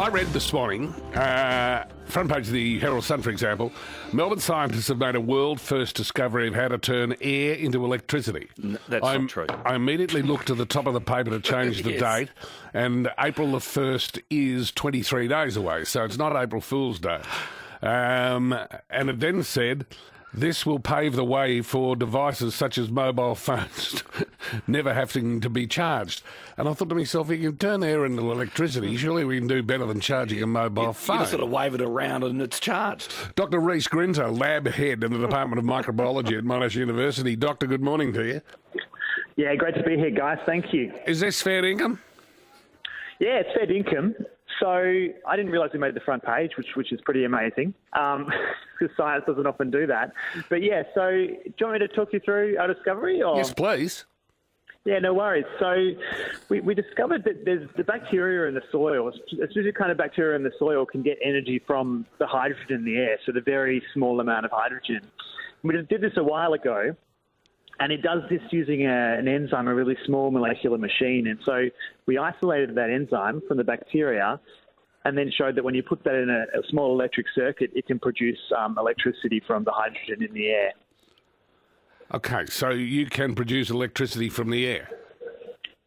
I read this morning, uh, front page of the Herald Sun, for example, Melbourne scientists have made a world first discovery of how to turn air into electricity. that's I'm- not true. I immediately looked to the top of the paper to change the Yes. date, and April the 1st is 23 days away, so it's not April Fool's Day. Um, and it then said, this will pave the way for devices such as mobile phones never having to be charged. And I thought to myself, if you can turn air into electricity, surely we can do better than charging a mobile You phone. just sort of wave it around and it's charged. Dr. Rhys Grinter, lab head in the Department of Microbiology at Monash University. Doctor, good morning to you. Yeah, great to be here, guys. Thank you. Is this fair income? Yeah, it's fair income. So I didn't realise we made the front page, which which is pretty amazing, um, because science doesn't often do that. But yeah, so do you want me to talk you through our discovery? Or? Yes, please. Yeah, no worries. So we, we discovered that there's the bacteria in the soil, a specific kind of bacteria in the soil can get energy from the hydrogen in the air, so the very small amount of hydrogen. We just did this a while ago, and it does this using a, an enzyme, a really small molecular machine. And so we isolated that enzyme from the bacteria and then showed that when you put that in a, a small electric circuit, it can produce um, electricity from the hydrogen in the air. Okay, so you can produce electricity from the air.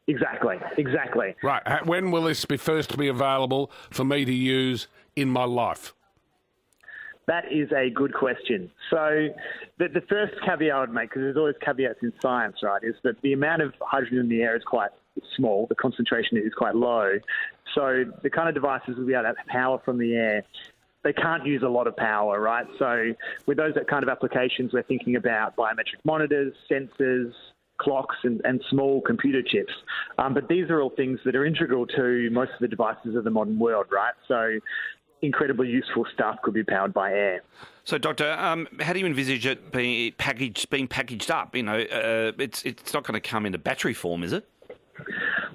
Exactly, exactly. Right. When will this be first be available for me to use in my life? That is a good question. So, the, the first caveat I would make, because there's always caveats in science, right, is that the amount of hydrogen in the air is quite small, the concentration is quite low. So, the kind of devices will be able to have power from the air. They can't use a lot of power, right? So, with those kind of applications, we're thinking about biometric monitors, sensors, clocks, and, and small computer chips. Um, but these are all things that are integral to most of the devices of the modern world, right? So, incredibly useful stuff could be powered by air. So, Doctor, um, how do you envisage it being packaged, being packaged up? You know, uh, it's it's not going to come in a battery form, is it?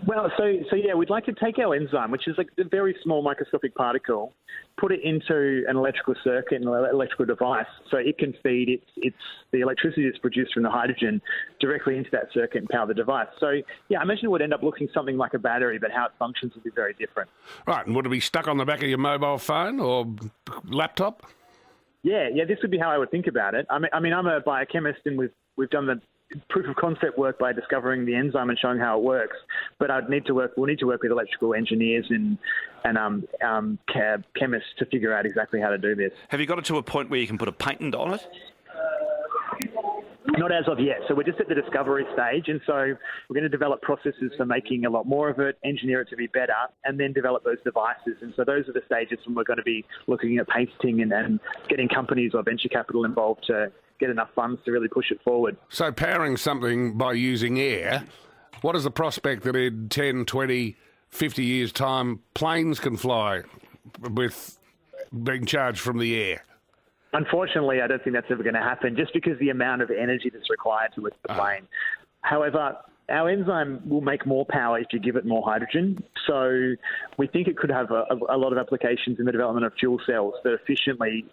Well, so so yeah, we'd like to take our enzyme, which is like a very small microscopic particle, put it into an electrical circuit, an electrical device, so it can feed its its the electricity that's produced from the hydrogen directly into that circuit and power the device. So yeah, I imagine it would end up looking something like a battery, but how it functions would be very different. Right, and would it be stuck on the back of your mobile phone or laptop? Yeah, yeah, this would be how I would think about it. I mean, I mean, I'm a biochemist, and we've we've done the proof of concept work by discovering the enzyme and showing how it works. But I'd need to work. We'll need to work with electrical engineers and and um, um, chemists to figure out exactly how to do this. Have you got it to a point where you can put a patent on it? Not as of yet. So we're just at the discovery stage, and so we're going to develop processes for making a lot more of it, engineer it to be better, and then develop those devices. And so those are the stages when we're going to be looking at patenting and, and getting companies or venture capital involved to get enough funds to really push it forward. So, powering something by using air, what is the prospect that in 10, 20, 50 years' time, planes can fly with being charged from the air? Unfortunately, I don't think that's ever going to happen just because the amount of energy that's required to lift the plane. However, our enzyme will make more power if you give it more hydrogen. So we think it could have a, a lot of applications in the development of fuel cells that efficiently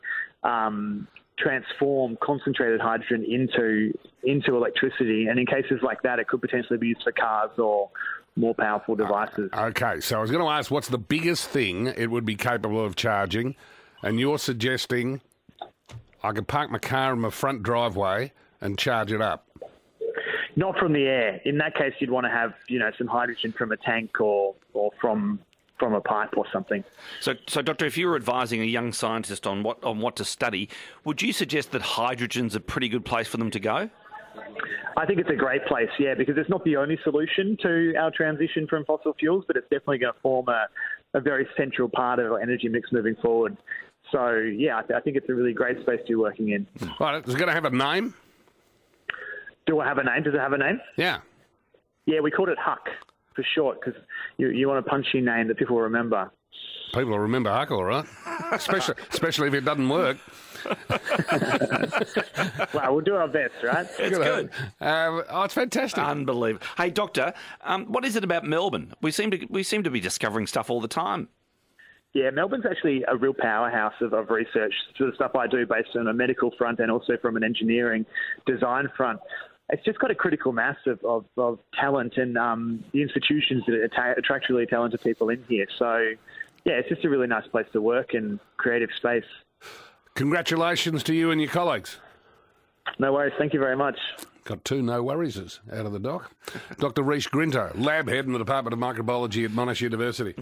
um, transform concentrated hydrogen into into electricity. And in cases like that, it could potentially be used for cars or more powerful devices. Uh, okay, so I was going to ask what's the biggest thing it would be capable of charging, and you're suggesting I could park my car in my front driveway and charge it up. Not from the air. In that case, you'd want to have you know some hydrogen from a tank or or from from a pipe or something. So, so Doctor, if you were advising a young scientist on what on what to study, would you suggest that hydrogen's a pretty good place for them to go? I think it's a great place, yeah, because it's not the only solution to our transition from fossil fuels, but it's definitely going to form a, a very central part of our energy mix moving forward. So, yeah, I, th- I think it's a really great space to be working in. Right, is it going to have a name? Do I have a name? Does it have a name? Yeah. Yeah, we called it Huc for short because you, you want a punchy name that people will remember. People will remember Huc, right? Especially, especially if it doesn't work. Well, we'll do our best, right? It's good. Uh, oh, it's fantastic. Unbelievable. Hey, Doctor, um, what is it about Melbourne? We seem to we seem to be discovering stuff all the time. Yeah, Melbourne's actually a real powerhouse of, of research for the stuff I do based on a medical front and also from an engineering design front. It's just got a critical mass of, of, of talent and um, the institutions that atta- attract really talented people in here. So, yeah, it's just a really nice place to work and creative space. Congratulations to you and your colleagues. No worries. Thank you very much. Got two no worrieses out of the doc. Dr. Rhys Grinter, lab head in the Department of Microbiology at Monash University.